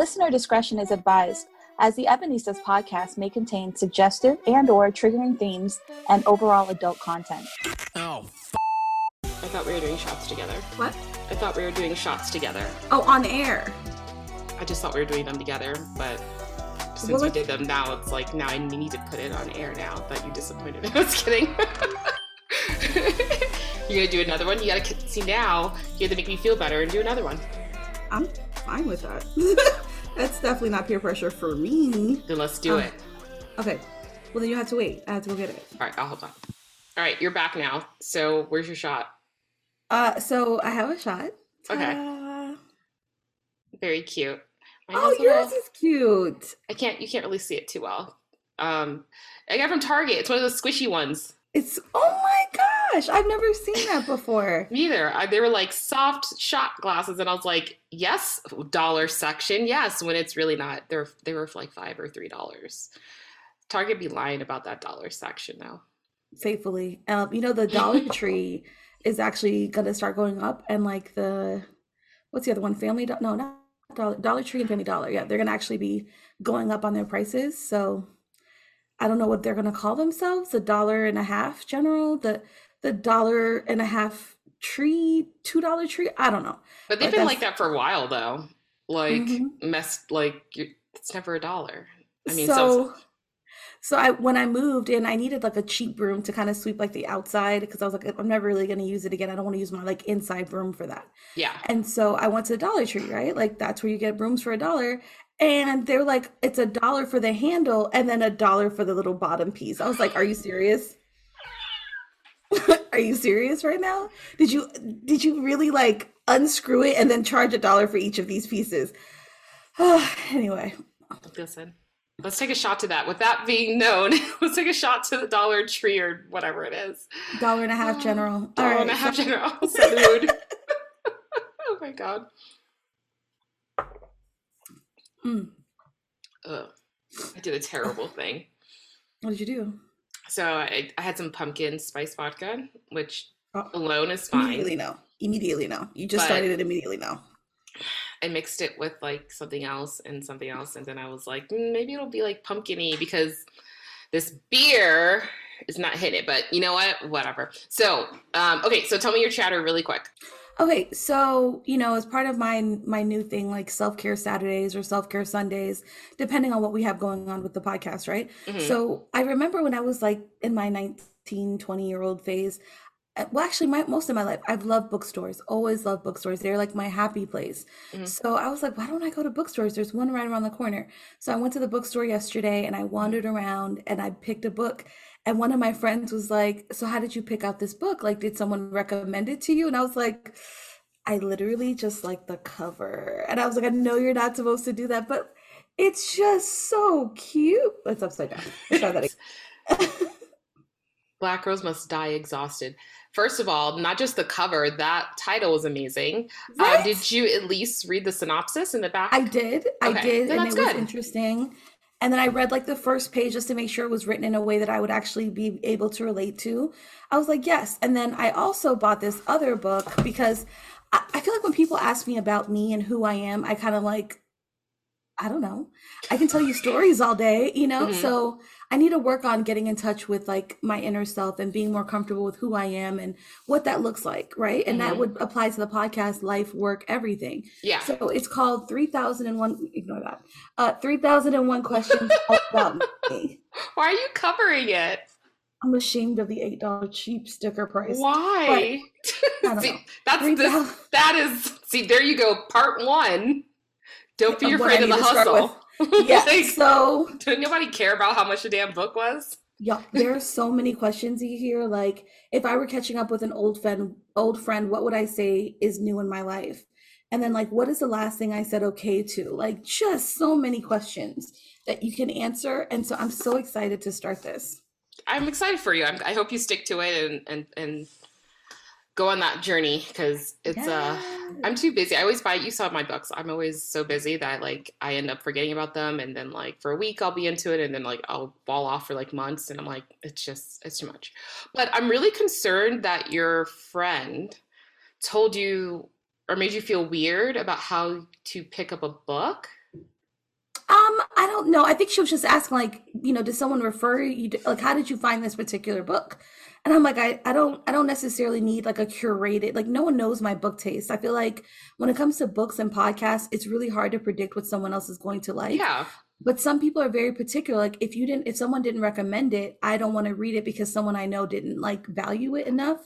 Listener discretion is advised, as the Ebonistas podcast may contain suggestive and/or triggering themes and overall adult content. Oh, f- I thought we were doing shots together. What? I thought we were doing shots together. Oh, on air. I just thought we were doing them together, but since Well, we did them now, it's like now I need to put it on air now that you disappointed. Me. I was kidding. You're gonna do another one? You gotta see now. You have to make me feel better and do another one. I'm fine with that. That's definitely not peer pressure for me. Then let's do Oh. it. Okay. Well, then you have to wait. I have to go get it. All right, I'll hold on. All right, you're back now. So where's your shot? Uh, so I have a shot. Okay. Ta-da. Very cute. Mine Oh, yours little- is cute. I can't. You can't really see it too well. Um, I got it from Target. It's one of those squishy ones. It's oh my gosh, I've never seen that before. Neither. I, they were like soft shot glasses, and I was like, "Yes, dollar section, yes." When it's really not. They're they were like five or three dollars. Target be lying about that dollar section now. Faithfully, um, you know the Dollar Tree is actually gonna start going up, and like the what's the other one? Family Do- no, not Dollar Dollar Tree and Family Dollar. Yeah, they're gonna actually be going up on their prices. So I don't know what they're gonna call themselves. The dollar and a half general, the the dollar and a half tree, two dollar tree. I don't know. But they've But been like that for a while though. Like Mhm. messed like it's never a dollar. I mean, so so I when I moved in, I needed like a cheap broom to kind of sweep like the outside because I was like, I'm never really gonna use it again. I don't want to use my like inside broom for that. yeah. And so I went to the Dollar Tree, right? Like that's where you get brooms for a dollar. And they're like, it's a dollar for the handle and then a dollar for the little bottom piece. I was like, are you serious? are you serious right now? Did you did you really like unscrew it and then charge a dollar for each of these pieces? anyway, Listen, let's take a shot to that. With that being known, let's take a shot to the Dollar Tree or whatever it is. dollar and a half general. All Dollar right, and a half general. Salud. oh my god. Mm. Ugh. I did a terrible thing. What did you do? So I, I had some pumpkin spice vodka, which Oh, alone is fine. Immediately no. Immediately no. You just But- started it immediately no. I mixed it with like something else and something else, and then I was like, "Mm, maybe it'll be like pumpkiny because this beer is not hitting it. But you know what? Whatever. So, um, okay. So tell me your chatter really quick. Okay, so you know, as part of my my new thing, like self care Saturdays or self care Sundays, depending on what we have going on with the podcast, right? Mhm. So I remember when I was like in my 19, 20 year old phase. uh, Well, actually, my most of my life, I've loved bookstores. Always loved bookstores. They're like my happy place. Mhm. So I was like, why don't I go to bookstores? There's one right around the corner. So I went to the bookstore yesterday and I wandered around and I picked a book. And one of my friends was like, So how did you pick out this book? Like, did someone recommend it to you? And I was like, I literally just like the cover. And I was like, I know you're not supposed to do that, but it's just so cute. It's upside down. Try that again. Black girls Must Die Exhausted. First of all, not just the cover, that title was amazing. Uh, did you at least read the synopsis in the back? I did. I did. then And that's it was good. interesting. And then I read like the first page just to make sure it was written in a way that I would actually be able to relate to. I was like, yes. And then I also bought this other book because I, I feel like when people ask me about me and who I am, I kind of like, I don't know. I can tell you stories all day, you know? Mhm. So I need to work on getting in touch with like my inner self and being more comfortable with who I am and what that looks like, right? And that Mhm. would apply to the podcast, life, work, everything. yeah. So it's called 3001 ignore that. Uh 3001 questions about me. Why are you covering it? I'm ashamed of the $8 cheap sticker price. Why? I don't see, know. that's the, that is see. There you go. Part one. Don't be Of what I afraid of the hustle. Yeah. Like, so did nobody care about how much the damn book was? yeah, there are so many questions you hear. Like if I were catching up with an old friend old friend, what would I say is new in my life? And then like what is the last thing I said okay to? Like just so many questions that you can answer. And so I'm so excited to start this. I'm excited for you. I'm, I hope you stick to it and and and go on that journey because it's uh I'm too busy. I always buy. You saw my books. I'm always so busy that like I end up forgetting about them, and then like for a week I'll be into it, and then like I'll fall off for like months, and I'm like, it's just it's too much. But I'm really concerned that your friend told you or made you feel weird about how to pick up a book. Um, I don't know. I think she was just asking, like, you know, did someone refer you? To, like, how did you find this particular book? And I'm like, I, I don't, I don't necessarily need like a curated. Like, no one knows my book taste. I feel like when it comes to books and podcasts, it's really hard to predict what someone else is going to like. Yeah. But some people are very particular. Like, if you didn't, if someone didn't recommend it, I don't want to read it because someone I know didn't like value it enough.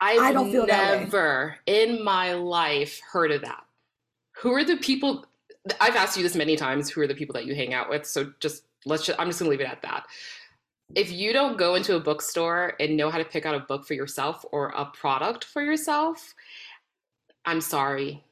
I've I don't feel that way. never in my life heard of that. Who are the people? I've asked you this many times. Who are the people that you hang out with? So just let's. Just, I'm just gonna leave it at that. If you don't go into a bookstore and know how to pick out a book for yourself or a product for yourself, I'm sorry.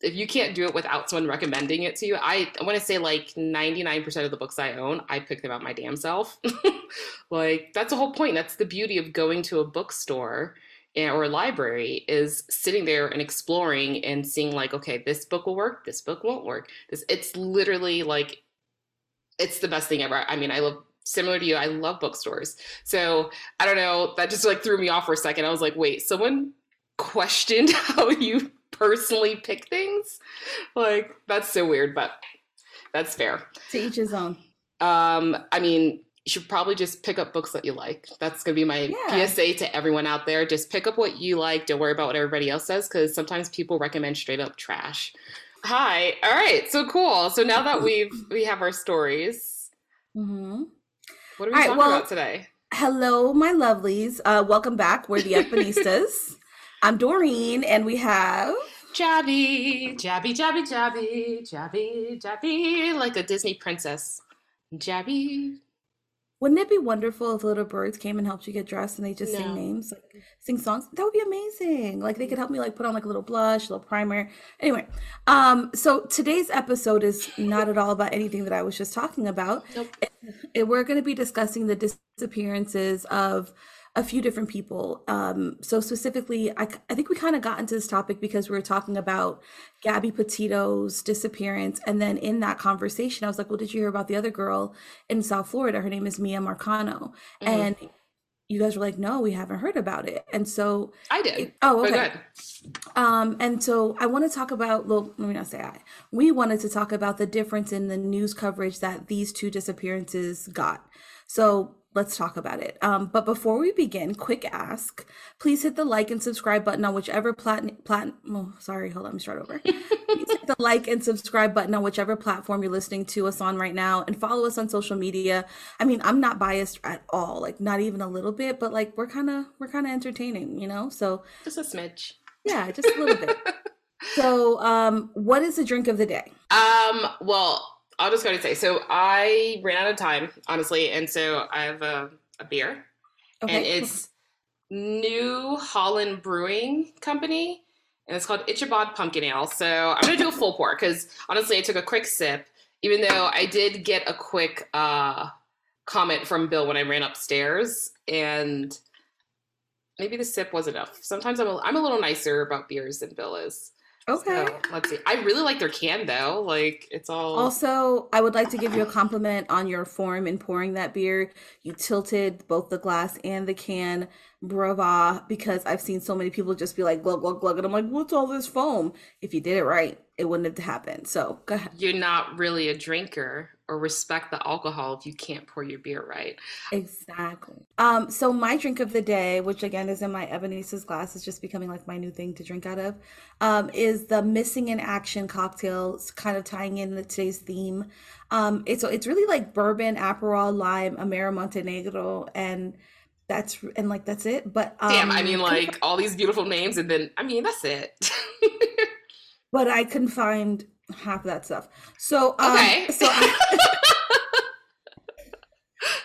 If you can't do it without someone recommending it to you, I I want to say like 99% of the books I own, I pick them out my damn self. like that's the whole point. That's the beauty of going to a bookstore eh, or a library is sitting there and exploring and seeing like okay this book will work this book won't work this it's literally like it's the best thing ever i mean i love similar to you i love bookstores so i don't know that just like threw me off for a second i was like wait someone questioned how you personally pick things like that's so weird but that's fair To each his own. um, I mean, you should probably just pick up books that you like. That's gonna be my Yeah. PSA to everyone out there. Just pick up what you like. Don't worry about what everybody else says, because sometimes people recommend straight up trash. Hi. All right. So cool. So now that we've we have our stories, Mm-hmm. What are we All right, talking well- about today? Hello, my lovelies. Uh, welcome back. We're the Ebonistas. I'm Doreen, and we have. Jabby, jabby, jabby, jabby, jabby, jabby, like a Disney princess. Jabby. Wouldn't it be wonderful if little birds came and helped you get dressed and they just No. sing names, like sing songs? That would be amazing. Like they could help me like put on like a little blush, a little primer. Anyway, um, so today's episode is not at all about anything that I was just talking about. Nope. It- we're going to be discussing the disappearances of a few different people. Um, so specifically, I, I think we kind of got into this topic because we were talking about Gabby Petito's disappearance, and then in that conversation, I was like, "Well, did you hear about the other girl in South Florida? Her name is Miya Marcano," Mhm. and you guys were like, "No, we haven't heard about it." And so, I did. oh, okay. Um, and so I want to talk about, well, let me not say I. We wanted to talk about the difference in the news coverage that these two disappearances got. So let's talk about it. Um, but before we begin, quick ask: please hit the like and subscribe button on whichever plat. plat oh, sorry, hold on, let me start over. please hit the like and subscribe button on whichever platform you're listening to us on right now, and follow us on social media. I mean, I'm not biased at all, like not even a little bit, but like we're kind of we're kind of entertaining, you know. So Just a smidge. yeah, just a little bit. So, um, what is the drink of the day? Um, well, I'll just go to say, so I ran out of time, honestly, and so I have a, a beer, and it's New Holland Brewing Company, and it's called Ichabod Pumpkin Ale. So I'm gonna do a full pour because honestly, I took a quick sip, even though I did get a quick uh, comment from Bill when I ran upstairs, and maybe the sip was enough. Sometimes I'm a, I'm a little nicer about beers than Bill is. Okay. So, let's see. I really like their can though. Like it's all Also, I would like to give you a compliment on your form in pouring that beer. You tilted both the glass and the can. Brava, because I've seen so many people just be like glug glug glug, and I'm like, what's all this foam? If you did it right, it wouldn't have happened. So go ahead. you're not really a drinker or respect the alcohol if you can't pour your beer right. Exactly. Um, so my drink of the day, which again is in my Ebonistas glass, is just becoming like my new thing to drink out of, um, is the Missing in Action cocktail. Kind of tying in the today's theme. Um, it's it's really like bourbon, Aperol, lime, Amaro Montenegro, and that's and like that's it. But um, Damn, I mean like all these beautiful names and then I mean that's it. but I couldn't find half of that stuff. So um, Okay. so I,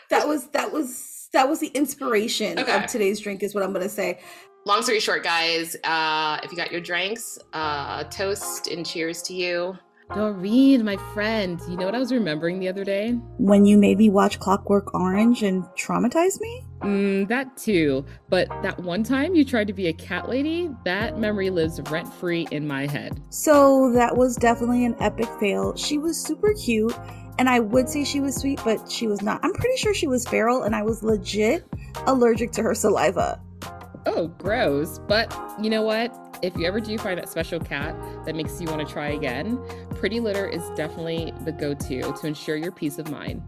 that was that was that was the inspiration Okay. of today's drink is what I'm gonna say. Long story short, guys, uh, if you got your drinks, uh, toast and cheers to you. Doreen, my friend, you know what I was remembering the other day? When you made me watch Clockwork Orange and traumatized me? Mm, that too. But that one time you tried to be a cat lady, that memory lives rent free in my head. So that was definitely an epic fail. She was super cute, and I would say she was sweet, but she was not. I'm pretty sure she was feral, and I was legit allergic to her saliva. Oh, gross. But you know what? If you ever do find that special cat that makes you want to try again, Pretty Litter is definitely the go to to ensure your peace of mind.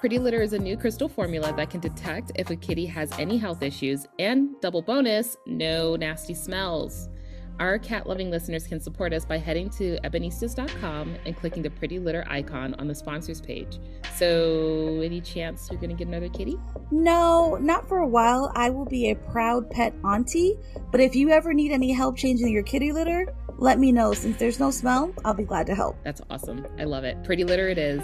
Pretty Litter is a new crystal formula that can detect if a kitty has any health issues, and double bonus, no nasty smells. Our cat loving listeners can support us by heading to ebonistas.com and clicking the pretty litter icon on the sponsors page. So, any chance you're going to get another kitty? No, not for a while. I will be a proud pet auntie. But if you ever need any help changing your kitty litter, let me know. Since there's no smell, I'll be glad to help. That's awesome. I love it. Pretty litter it is.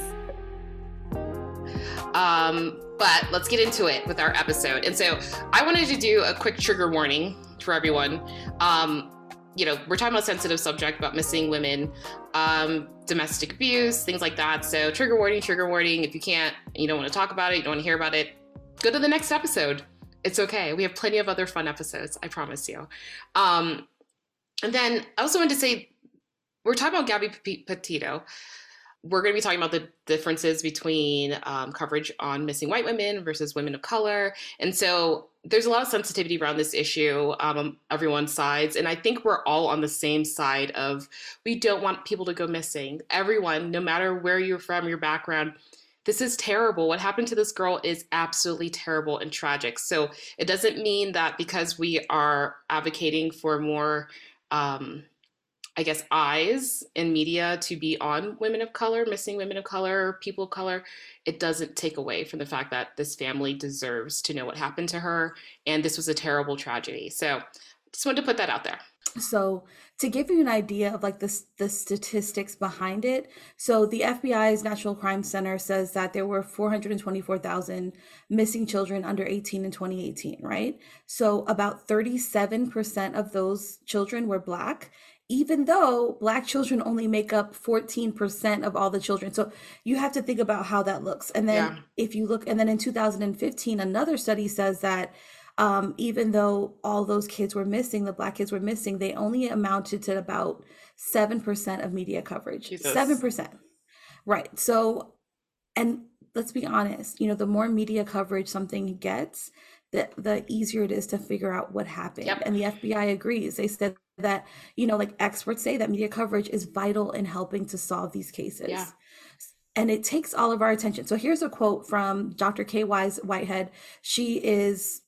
Um, but let's get into it with our episode. And so I wanted to do a quick trigger warning for everyone. Um, you know, we're talking about sensitive subject about missing women, um, domestic abuse, things like that. So trigger warning, trigger warning. If you can't, you don't want to talk about it, you don't want to hear about it, go to the next episode. It's okay. We have plenty of other fun episodes. I promise you. Um, and then I also wanted to say, we're talking about Gabby Petito we're going to be talking about the differences between um, coverage on missing white women versus women of color. And so there's a lot of sensitivity around this issue um, on everyone's sides. And I think we're all on the same side of we don't want people to go missing. Everyone, no matter where you're from, your background, this is terrible. What happened to this girl is absolutely terrible and tragic. So it doesn't mean that because we are advocating for more. Um, I guess, eyes in media to be on women of color, missing women of color, people of color, it doesn't take away from the fact that this family deserves to know what happened to her. And this was a terrible tragedy. So just wanted to put that out there. So to give you an idea of like the, the statistics behind it, so the FBI's National Crime Center says that there were 424,000 missing children under 18 in 2018, right? So about 37% of those children were black even though black children only make up 14% of all the children. So you have to think about how that looks. And then yeah. if you look, and then in 2015, another study says that um, even though all those kids were missing, the black kids were missing, they only amounted to about 7% of media coverage. Jesus. 7%. Right. So, and let's be honest, you know, the more media coverage something gets, the, the easier it is to figure out what happened. Yep. And the FBI agrees. They said that you know like experts say that media coverage is vital in helping to solve these cases yeah. and it takes all of our attention so here's a quote from dr K. wise whitehead she is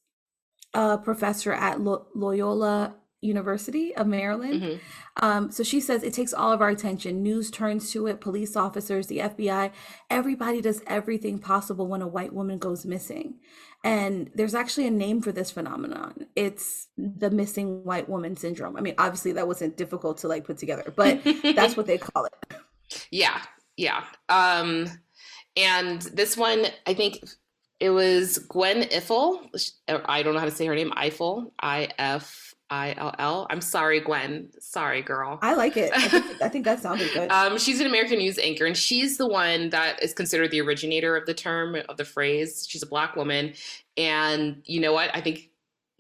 a professor at Lo- loyola University of Maryland. Mm-hmm. Um, so she says it takes all of our attention. News turns to it, police officers, the FBI, everybody does everything possible when a white woman goes missing. And there's actually a name for this phenomenon. It's the missing white woman syndrome. I mean, obviously that wasn't difficult to like put together, but that's what they call it. Yeah. Yeah. Um and this one, I think it was Gwen Ifill. I don't know how to say her name. Eiffel. I F I L L. I'm sorry, Gwen. Sorry, girl. I like it. I think, I think that sounded good. um, she's an American news anchor, and she's the one that is considered the originator of the term, of the phrase. She's a black woman. And you know what? I think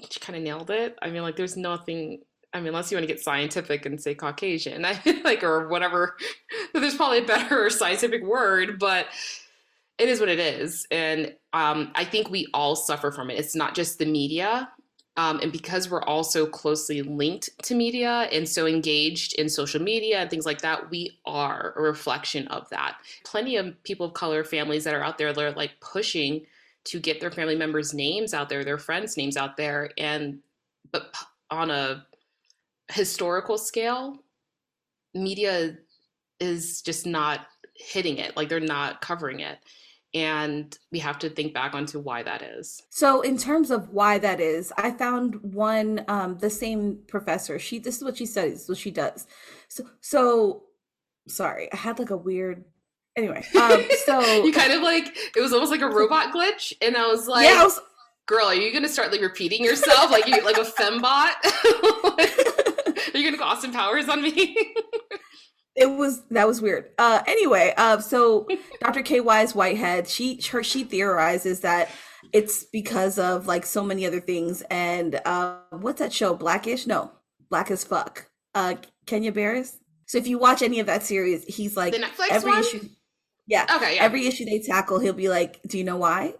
she kind of nailed it. I mean, like, there's nothing. I mean, unless you want to get scientific and say Caucasian, I like, or whatever. There's probably a better scientific word, but it is what it is. And um, I think we all suffer from it. It's not just the media. Um, and because we're all so closely linked to media and so engaged in social media and things like that, we are a reflection of that. Plenty of people of color families that are out there that are like pushing to get their family members' names out there, their friends' names out there. And but on a historical scale, media is just not hitting it. Like they're not covering it and we have to think back onto why that is. So in terms of why that is i found one um the same professor. She this is what she studies what she does. So so sorry i had like a weird anyway um so you kind of like it was almost like a robot glitch and i was like yeah, was, girl are you gonna start like repeating yourself? Like you like a fembot? Are you gonna go austin powers on me it was that was weird. Uh, anyway, uh, so Dr. Kaye Wise Whitehead, she her she theorizes that it's because of like so many other things. And uh, what's that show? Blackish? No, Black as fuck. Uh, Kenya Barris. So if you watch any of that series, he's like the Netflix every one? issue. Yeah. Okay. Yeah. Every issue they tackle, he'll be like, "Do you know why?"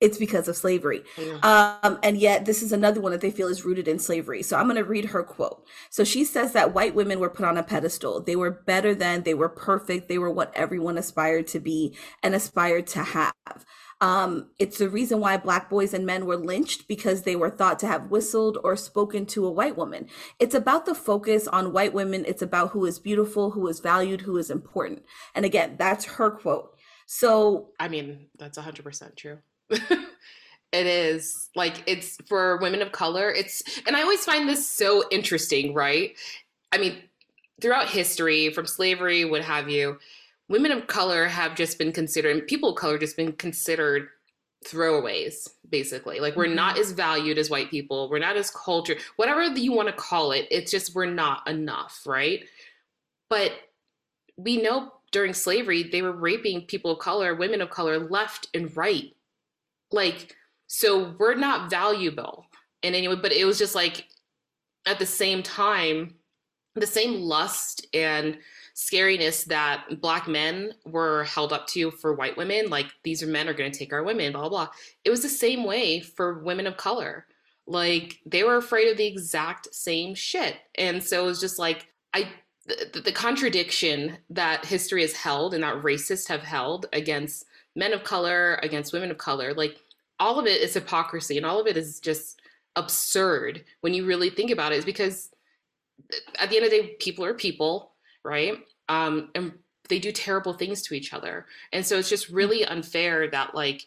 It's because of slavery. Yeah. Um, and yet, this is another one that they feel is rooted in slavery. So I'm going to read her quote. So she says that white women were put on a pedestal. They were better than, they were perfect, they were what everyone aspired to be and aspired to have. Um, it's the reason why black boys and men were lynched because they were thought to have whistled or spoken to a white woman. It's about the focus on white women. It's about who is beautiful, who is valued, who is important. And again, that's her quote. So, I mean, that's 100% true. it is like it's for women of color. It's, and I always find this so interesting, right? I mean, throughout history, from slavery, what have you, women of color have just been considered, people of color just been considered throwaways basically like we're not mm-hmm. as valued as white people we're not as cultured whatever you want to call it it's just we're not enough right but we know during slavery they were raping people of color women of color left and right like so we're not valuable in any way but it was just like at the same time the same lust and scariness that black men were held up to for white women like these are men are going to take our women blah, blah blah. It was the same way for women of color. Like they were afraid of the exact same shit. And so it was just like i the, the contradiction that history has held and that racists have held against men of color against women of color like all of it is hypocrisy and all of it is just absurd when you really think about it is because at the end of the day people are people right? Um, and they do terrible things to each other. And so it's just mm. really unfair that like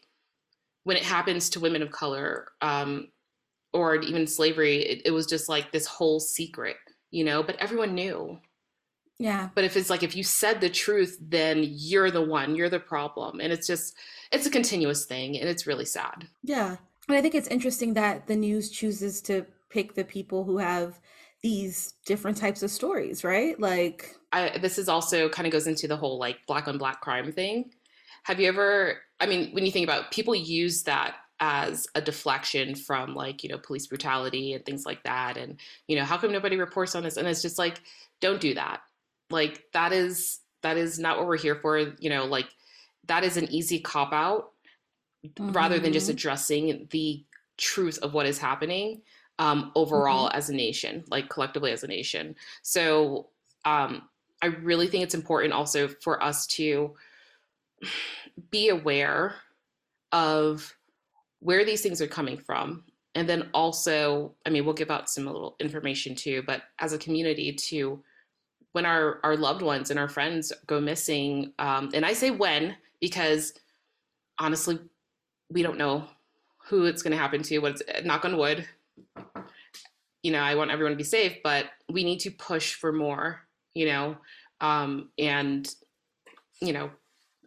when it happens to women of color um, or even slavery, it, it was just like this whole secret, you know, but everyone knew. Yeah. But if it's like if you said the truth, then you're the one, you're the problem. And it's just it's a continuous thing and it's really sad. Yeah. And I think it's interesting that the news chooses to pick the people who have these different types of stories, right? Like I, this is also kind of goes into the whole like black on black crime thing. Have you ever I mean, when you think about it, people use that as a deflection from like, you know, police brutality and things like that and you know, how come nobody reports on this? And it's just like don't do that. Like that is that is not what we're here for, you know, like that is an easy cop out mm-hmm. rather than just mm-hmm. addressing the truth of what is happening um, overall mm-hmm. as a nation, like collectively as a nation. So um, I really think it's important also for us to be aware of where these things are coming from. And then also, I mean, we'll give out some little information too, but as a community to when our, our loved ones and our friends go missing, um, and I say when because honestly, we don't know who it's going to happen to. What's knock on wood, you know, I want everyone to be safe, but we need to push for more, you know, um, and, you know,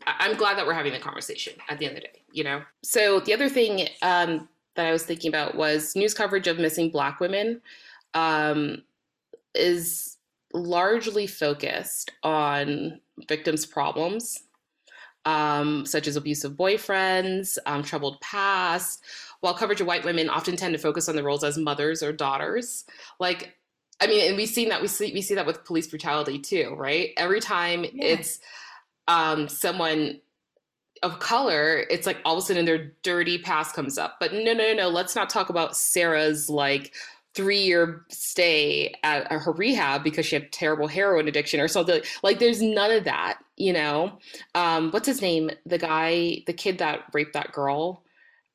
I- am glad that we're having the conversation at the end of the day, you know? So the other thing um, that I was thinking about was news coverage of missing Black women um, is largely focused on victims' problems, um, such as abusive boyfriends, um, troubled past, while coverage of white women often tend to focus on the roles as mothers or daughters. Like, I mean, and we've seen that we see we see that with police brutality too, right? Every time yeah. it's um, someone of color, it's like all of a sudden their dirty past comes up. But no, no, no, let's not talk about Sarah's like three year stay at her rehab because she had terrible heroin addiction or something. Like there's none of that, you know. Um, what's his name? The guy, the kid that raped that girl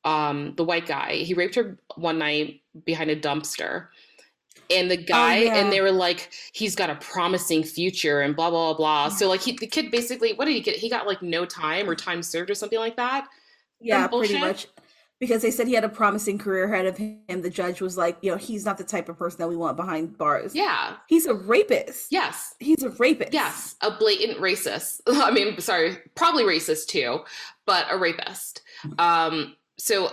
um, the white guy. He raped her one night behind a dumpster. And the oh, guy, oh, yeah. and they were like, he's got a promising future and blah, blah, blah. So, like, he, the kid basically, what did he get? He got like no time or time served or something like that. Yeah, pretty much. Because they said he had a promising career ahead of him. The judge was like, you know, he's not the type of person that we want behind bars. Yeah. He's a rapist. Yes. He's a rapist. Yes. A blatant racist. I mean, sorry, probably racist too, but a rapist. Um, so uh,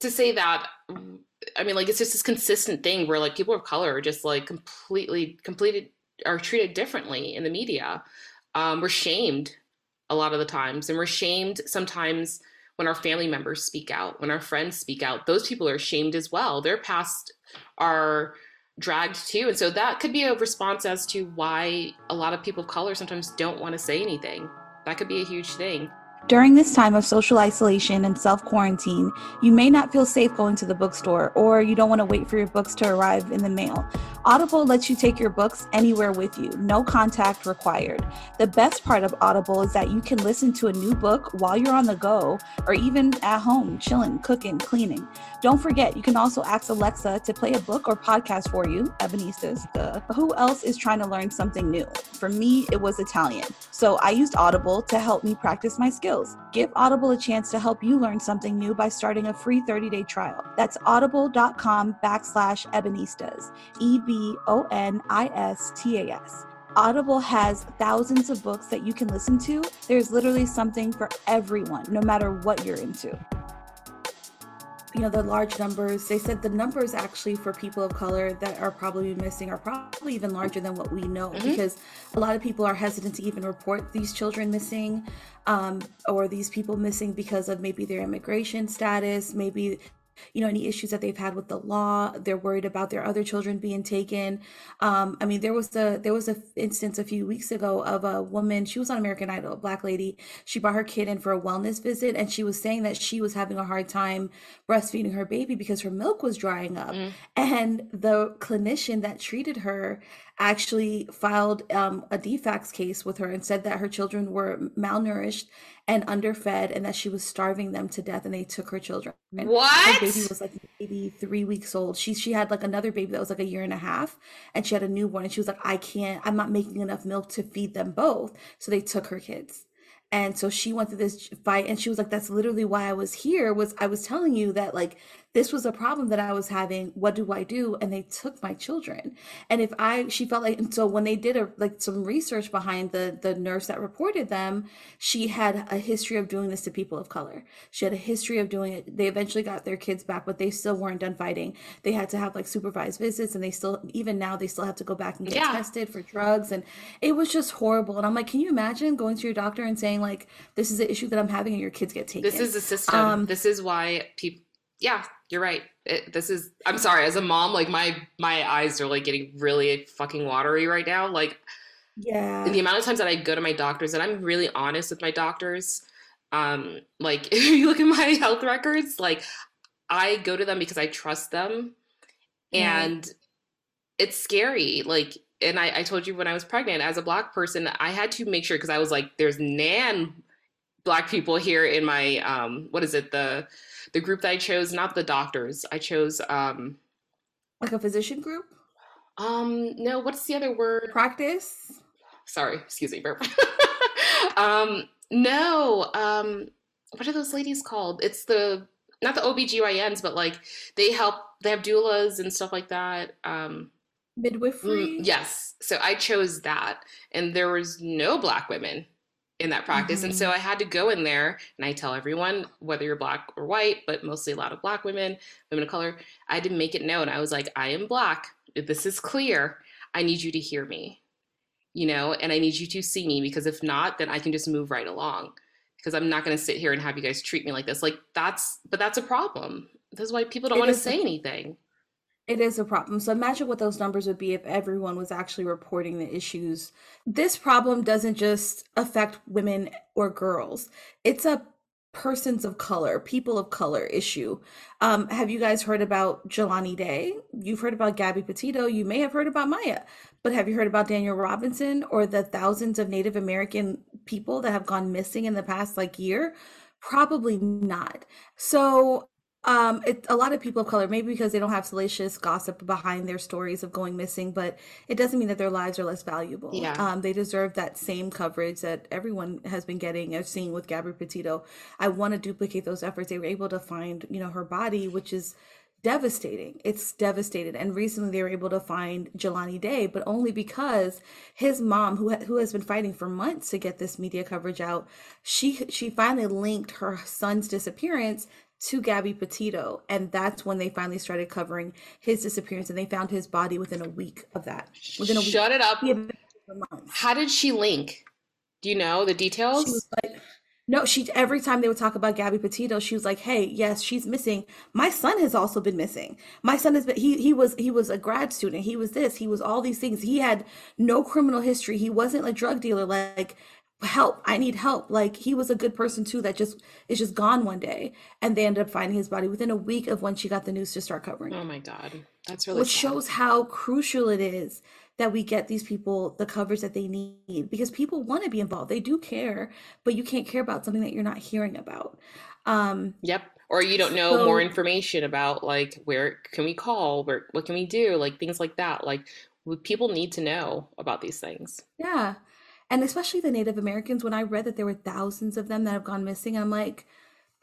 to say that i mean like it's just this consistent thing where like people of color are just like completely completed are treated differently in the media um, we're shamed a lot of the times and we're shamed sometimes when our family members speak out when our friends speak out those people are shamed as well. Their past are dragged too. And so that could be a response as to why a lot of people of color sometimes don't want to say anything. That could be a huge thing During this time of social isolation and self quarantine, you may not feel safe going to the bookstore or you don't want to wait for your books to arrive in the mail. Audible lets you take your books anywhere with you, no contact required. The best part of Audible is that you can listen to a new book while you're on the go or even at home, chilling, cooking, cleaning. Don't forget, you can also ask Alexa to play a book or podcast for you. Duh. Who else is trying to learn something new? For me, it was Italian. So I used Audible to help me practice my skills. Give Audible a chance to help you learn something new by starting a free 30-day trial. That's audible.com backslash Ebonistas. E B O N I S T A S. Audible has thousands of books that you can listen to. There's literally something for everyone, no matter what you're into you know the large numbers they said the numbers actually for people of color that are probably missing are probably even larger than what we know mm-hmm. because a lot of people are hesitant to even report these children missing um, or these people missing because of maybe their immigration status maybe you know any issues that they've had with the law they're worried about their other children being taken. Um, i mean there was a there was a instance a few weeks ago of a woman she was on american idol a black lady. She brought her kid in for a wellness visit and she was saying that she was having a hard time breastfeeding her baby because her milk was drying up. Mm. and the clinician that treated her actually filed um, a DFCS case with her and said that her children were malnourished and underfed and that she was starving them to death and they took her children. What? Her baby was like maybe three weeks old. She she had like another baby that was like a year and a half and she had a newborn and she was like, I can't, I'm not making enough milk to feed them both. So they took her kids. And so she went through this fight and she was like, that's literally why I was here was I was telling you that like this was a problem that I was having. What do I do? And they took my children. And if I, she felt like, and so when they did a, like some research behind the the nurse that reported them, she had a history of doing this to people of color. She had a history of doing it. They eventually got their kids back, but they still weren't done fighting. They had to have like supervised visits, and they still, even now, they still have to go back and get yeah. tested for drugs. And it was just horrible. And I'm like, can you imagine going to your doctor and saying like, this is an issue that I'm having, and your kids get taken? This is the system. Um, this is why people yeah, you're right. It, this is I'm sorry, as a mom, like my my eyes are like getting really fucking watery right now. Like yeah. The amount of times that I go to my doctors and I'm really honest with my doctors. Um, like if you look at my health records, like I go to them because I trust them. And it's scary. Like and I, I told you when I was pregnant as a black person, I had to make sure because I was like, there's nan black people here in my um what is it, the the group that I chose, not the doctors. I chose um like a physician group? Um no, what's the other word? Practice? Sorry, excuse me. um no, um what are those ladies called? It's the not the OBGYNs, but like they help they have doulas and stuff like that. Um midwifery? Mm, yes. So I chose that and there was no black women in that practice. Mm-hmm. And so mm-hmm. I had to go in there and I tell everyone, whether you're black or white, but mostly a lot of black women, women of color, I had to make it known. I was like, I am black. This is clear. I need you to hear me, you know, and I need you to see me because if not, then I can just move right along because I'm not going to sit here and have you guys treat me like this. Like that's, but that's a problem. That's why people don't want to say anything. It is a problem. So imagine what those numbers would be if everyone was actually reporting the issues. This problem doesn't just affect women or girls. It's a persons of color, people of color issue. Um, have you guys heard about Jelani Day? You've heard about Gabby Petito. You may have heard about Miya, but have you heard about Daniel Robinson or the thousands of Native American people that have gone missing in the past like year? Probably not. So um, it, a lot of people of color, maybe because they don't have salacious gossip behind their stories of going missing, but it doesn't mean that their lives are less valuable. Yeah. Um, they deserve that same coverage that everyone has been getting or seeing with Gabby Petito. I want to duplicate those efforts. They were able to find, you know, her body, which is devastating. It's devastated. And recently they were able to find Jelani Day, but only because his mom, who who has been fighting for months to get this media coverage out, she she finally linked her son's disappearance to Gabby Petito. And that's when they finally started covering his disappearance and they found his body within a week of that. Within a Shut week. it up. How did she link? Do you know the details? Like, no, she every time they would talk about Gabby Petito, she was like, "Hey, yes, she's missing. My son has also been missing. My son has been he he was he was a grad student. He was this. He was all these things. He had no criminal history. He wasn't a drug dealer. Like help. I need help. Like he was a good person too that just is just gone one day and they ended up finding his body within a week of when she got the news to start covering oh my god. That's really which sad. shows how crucial it is that we get these people the coverage that they need because people want to be involved. They do care but you can't care about something that you're not hearing about. Um yep. Or you don't know so, more information about like where can we call? Where what can we do? Like things like that. Like people need to know about these things. Yeah and especially the Native Americans. When I read that there were thousands of them that have gone missing, I'm like,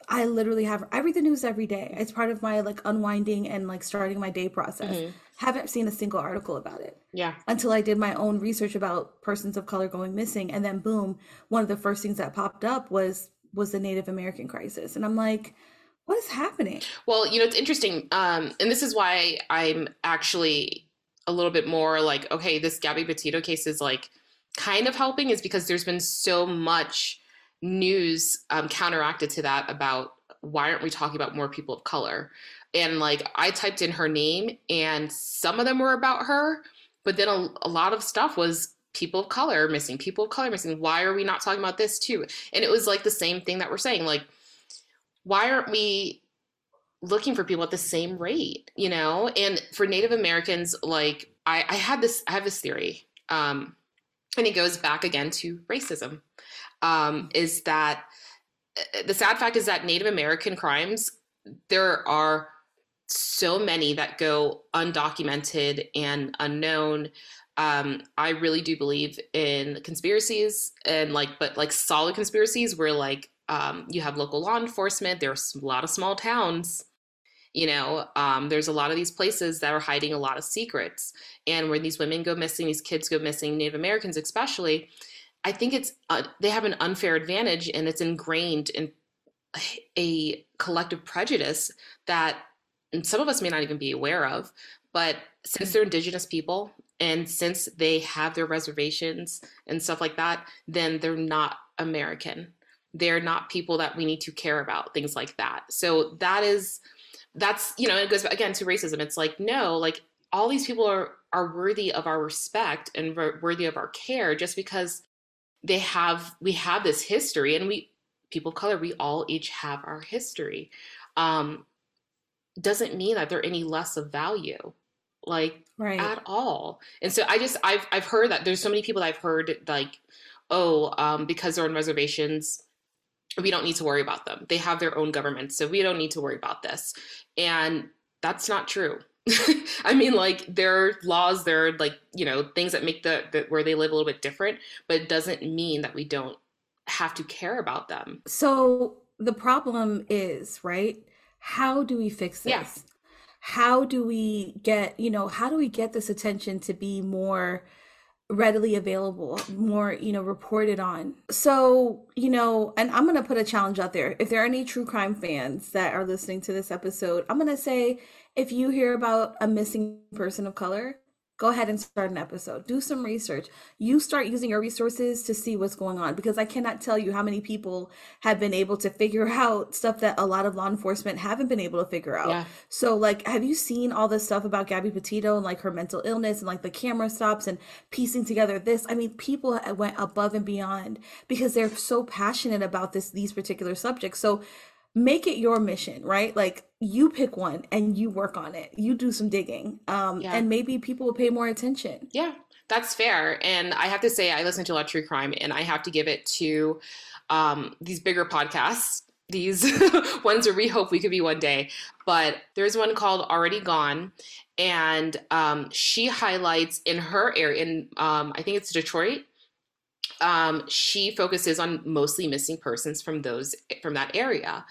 I literally have I read the news every day. It's part of my like unwinding and like starting my day process. Mm-hmm. Haven't seen a single article about it. Yeah. Until I did my own research about persons of color going missing, and then boom, one of the first things that popped up was was the Native American crisis, and I'm like, what is happening? Well, you know, it's interesting, um, and this is why I'm actually a little bit more like, okay, this Gabby Petito case is like kind of helping is because there's been so much news um, counteracted to that about why aren't we talking about more people of color? And like i typed in her name and some of them were about her but then a, a lot of stuff was people of color missing people of color missing why are we not talking about this too? And it was like the same thing that we're saying like why aren't we looking for people at the same rate you know? And for native americans like i i had this i have this theory um and it goes back again to racism, um, is that uh, the sad fact is that Native American crimes, there are so many that go undocumented and unknown. Um, I really do believe in conspiracies and like, but like solid conspiracies where like um, you have local law enforcement. There's a lot of small towns you know um, there's a lot of these places that are hiding a lot of secrets and where these women go missing these kids go missing native americans especially i think it's uh, they have an unfair advantage and it's ingrained in a collective prejudice that some of us may not even be aware of but since they're indigenous people and since they have their reservations and stuff like that then they're not american. They're not people that we need to care about things like that. So that is that's you know it goes again to racism. It's like no like all these people are are worthy of our respect and worthy of our care just because they have we have this history and we people of color we all each have our history. Um doesn't mean that they're any less of value like right. at all. And so i just i've i've heard that there's so many people that i've heard like oh um because they're on reservations we don't need to worry about them. They have their own government, so we don't need to worry about this. And that's not true. I mean, like there are laws, there are like you know things that make the, the where they live a little bit different, but it doesn't mean that we don't have to care about them. So the problem is right. How do we fix this? Yeah. How do we get you know how do we get this attention to be more readily available more you know reported on. So you know and i'm gonna put a challenge out there. If there are any true crime fans that are listening to this episode i'm gonna say if you hear about a missing person of color go ahead and start an episode. Do some research. You start using your resources to see what's going on because I cannot tell you how many people have been able to figure out stuff that a lot of law enforcement haven't been able to figure out. Yeah. So, like, have you seen all this stuff about Gabby Petito and like her mental illness and like the camera stops and piecing together this? I mean, people went above and beyond because they're so passionate about this these particular subjects. So, make it your mission, right? Like you pick one and you work on it. You do some digging. Um yeah. and maybe people will pay more attention. Yeah. That's fair. And I have to say I listen to a lot of true crime and I have to give it to um these bigger podcasts these ones where we hope we could be one day. But there's one called Already Gone, and um, she highlights in her area, in um, I think it's Detroit. Um, she focuses on mostly missing persons from those from that area,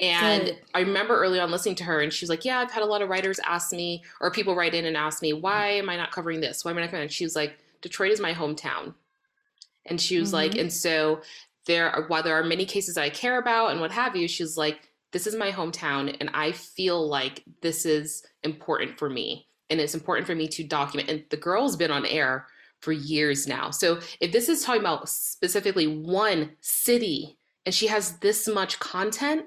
and Good. I remember early on listening to her, and she was like, "Yeah, I've had a lot of writers ask me, or people write in and ask me, why am I not covering this? Why am I not covering?" She was like, "Detroit is my hometown," and she was mm-hmm. like, "And so there, are, while there are many cases I care about and what have you, she's like, this is my hometown, and I feel like this is important for me, and it's important for me to document." And the girl's been on air for years now, so if this is talking about specifically one city, and she has this much content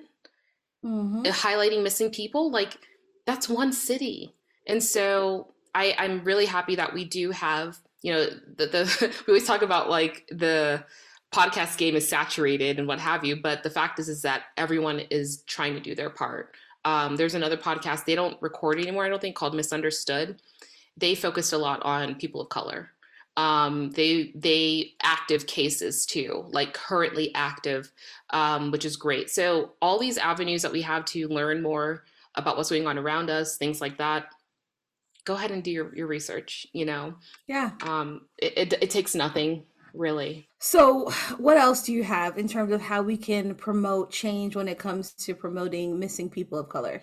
mm-hmm. highlighting missing people, like that's one city. And so I, I'm really happy that we do have, you know, the, the we always talk about like the podcast game is saturated and what have you. But the fact is, is that everyone is trying to do their part. Um, there's another podcast they don't record anymore. I don't think called Misunderstood. They focused a lot on people of color. Um, they they active cases too, like currently active, um, which is great. So all these avenues that we have to learn more about what's going on around us, things like that. Go ahead and do your, your research. You know, yeah. Um, it, it, it takes nothing really. So, what else do you have in terms of how we can promote change when it comes to promoting missing people of color?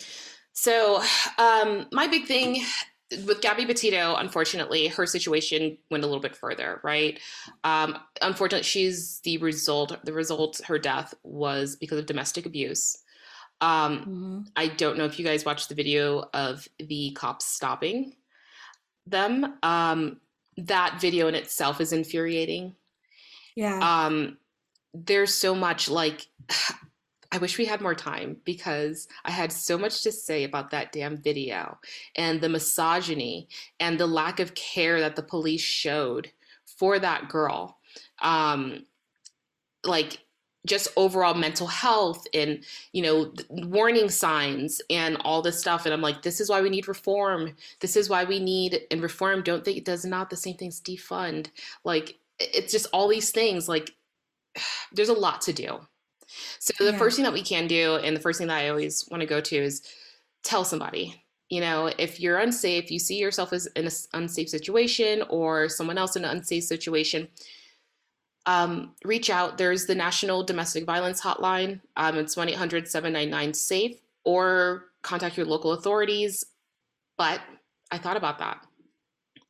So, um, my big thing with Gabby Petito, unfortunately, her situation went a little bit further, right? Um, unfortunately, she's the result. The result, her death was because of domestic abuse. Um, mm-hmm. I don't know if you guys watched the video of the cops stopping them. Um, that video in itself is infuriating. Yeah. Um, there's so much like I wish we had more time because I had so much to say about that damn video and the misogyny and the lack of care that the police showed for that girl. Um, like just overall mental health and you know warning signs and all this stuff. And i'm like this is why we need reform. This is why we need and reform don't think it does not the same things defund. Like it's just all these things like there's a lot to do so the yeah. first thing that we can do and the first thing that i always want to go to is tell somebody you know if you're unsafe you see yourself as in an unsafe situation or someone else in an unsafe situation um, reach out there's the national domestic violence hotline um, it's 1-800-799-safe or contact your local authorities but i thought about that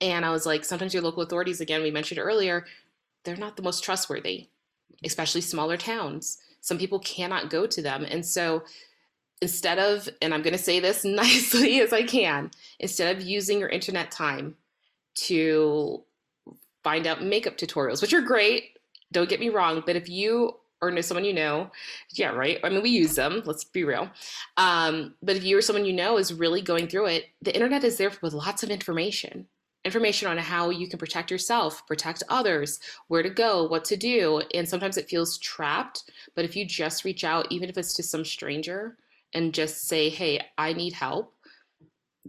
and I was like, sometimes your local authorities, again, we mentioned earlier, they're not the most trustworthy, especially smaller towns. Some people cannot go to them. And so instead of, and I'm going to say this nicely as I can, instead of using your internet time to find out makeup tutorials, which are great, don't get me wrong, but if you or know someone you know, yeah, right. I mean, we use them. Let's be real. Um, but if you or someone you know is really going through it, the internet is there with lots of information information on how you can protect yourself, protect others, where to go, what to do. And sometimes it feels trapped. But if you just reach out, even if it's to some stranger, and just say, hey, I need help,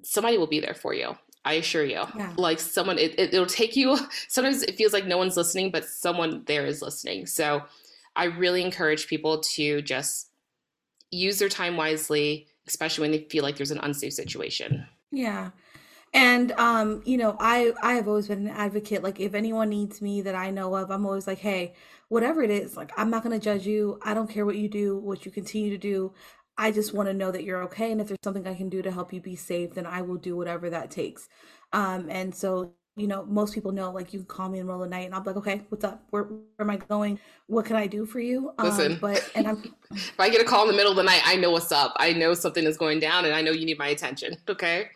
somebody will be there for you. I assure you. Yeah. Like someone, it, it, it'll take you, sometimes it feels like no one's listening, but someone there is listening. So I really encourage people to just use their time wisely, especially when they feel like there's an unsafe situation. Yeah and um you know i i have always been an advocate like if anyone needs me that i know of i'm always like hey whatever it is like i'm not going to judge you. I don't care what you do what you continue to do. I just want to know that you're okay and if there's something i can do to help you be safe then i will do whatever that takes. Um and so you know most people know like you can call me in the middle of the night and i'll be like okay what's up? Where, where am i going? What can i do for you? Um, listen. but and i'm if i get a call in the middle of the night i know what's up. I know something is going down and i know you need my attention okay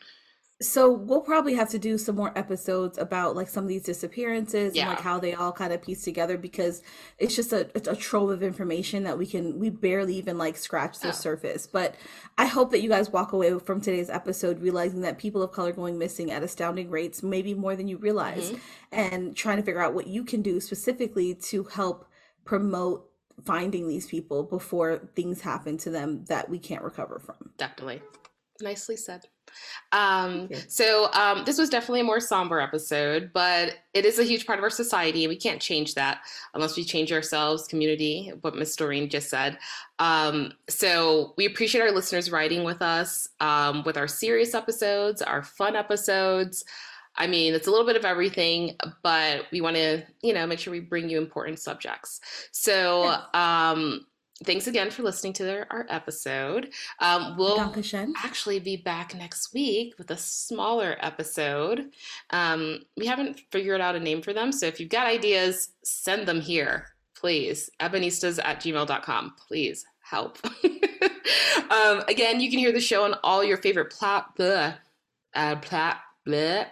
so we'll probably have to do some more episodes about like some of these disappearances yeah. and like how they all kind of piece together because it's just a, a trove of information that we can we barely even like scratch the oh. surface but i hope that you guys walk away from today's episode realizing that people of color going missing at astounding rates maybe more than you realize mm-hmm. and trying to figure out what you can do specifically to help promote finding these people before things happen to them that we can't recover from definitely nicely said um, so um, this was definitely a more somber episode, but it is a huge part of our society, and we can't change that unless we change ourselves, community. What Miss Doreen just said. Um, so we appreciate our listeners writing with us um, with our serious episodes, our fun episodes. I mean, it's a little bit of everything, but we want to, you know, make sure we bring you important subjects. So, um, thanks again for listening to their, our episode. Um, we'll actually be back next week with a smaller episode. Um, we haven't figured out a name for them, so if you've got ideas, send them here, please. Ebonistas at gmail.com. Please help. um, again, you can hear the show on all your favorite plat, blah, uh, plat, blah.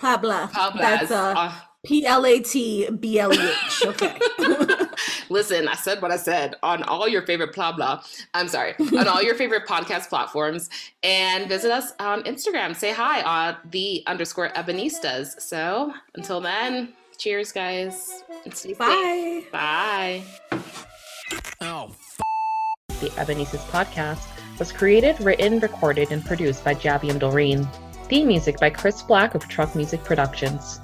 Blah blah. That's uh, uh P L A T B L E H. Okay. Listen, I said what I said on all your favorite blah blah. I'm sorry, on all your favorite podcast platforms, and visit us on Instagram. Say hi on the underscore Ebonistas. So until then, cheers, guys. Bye. Safe. Bye. Oh. F- the Ebonistas podcast was created, written, recorded, and produced by Javi and Doreen. Theme music by Chris Black of Truck Music Productions.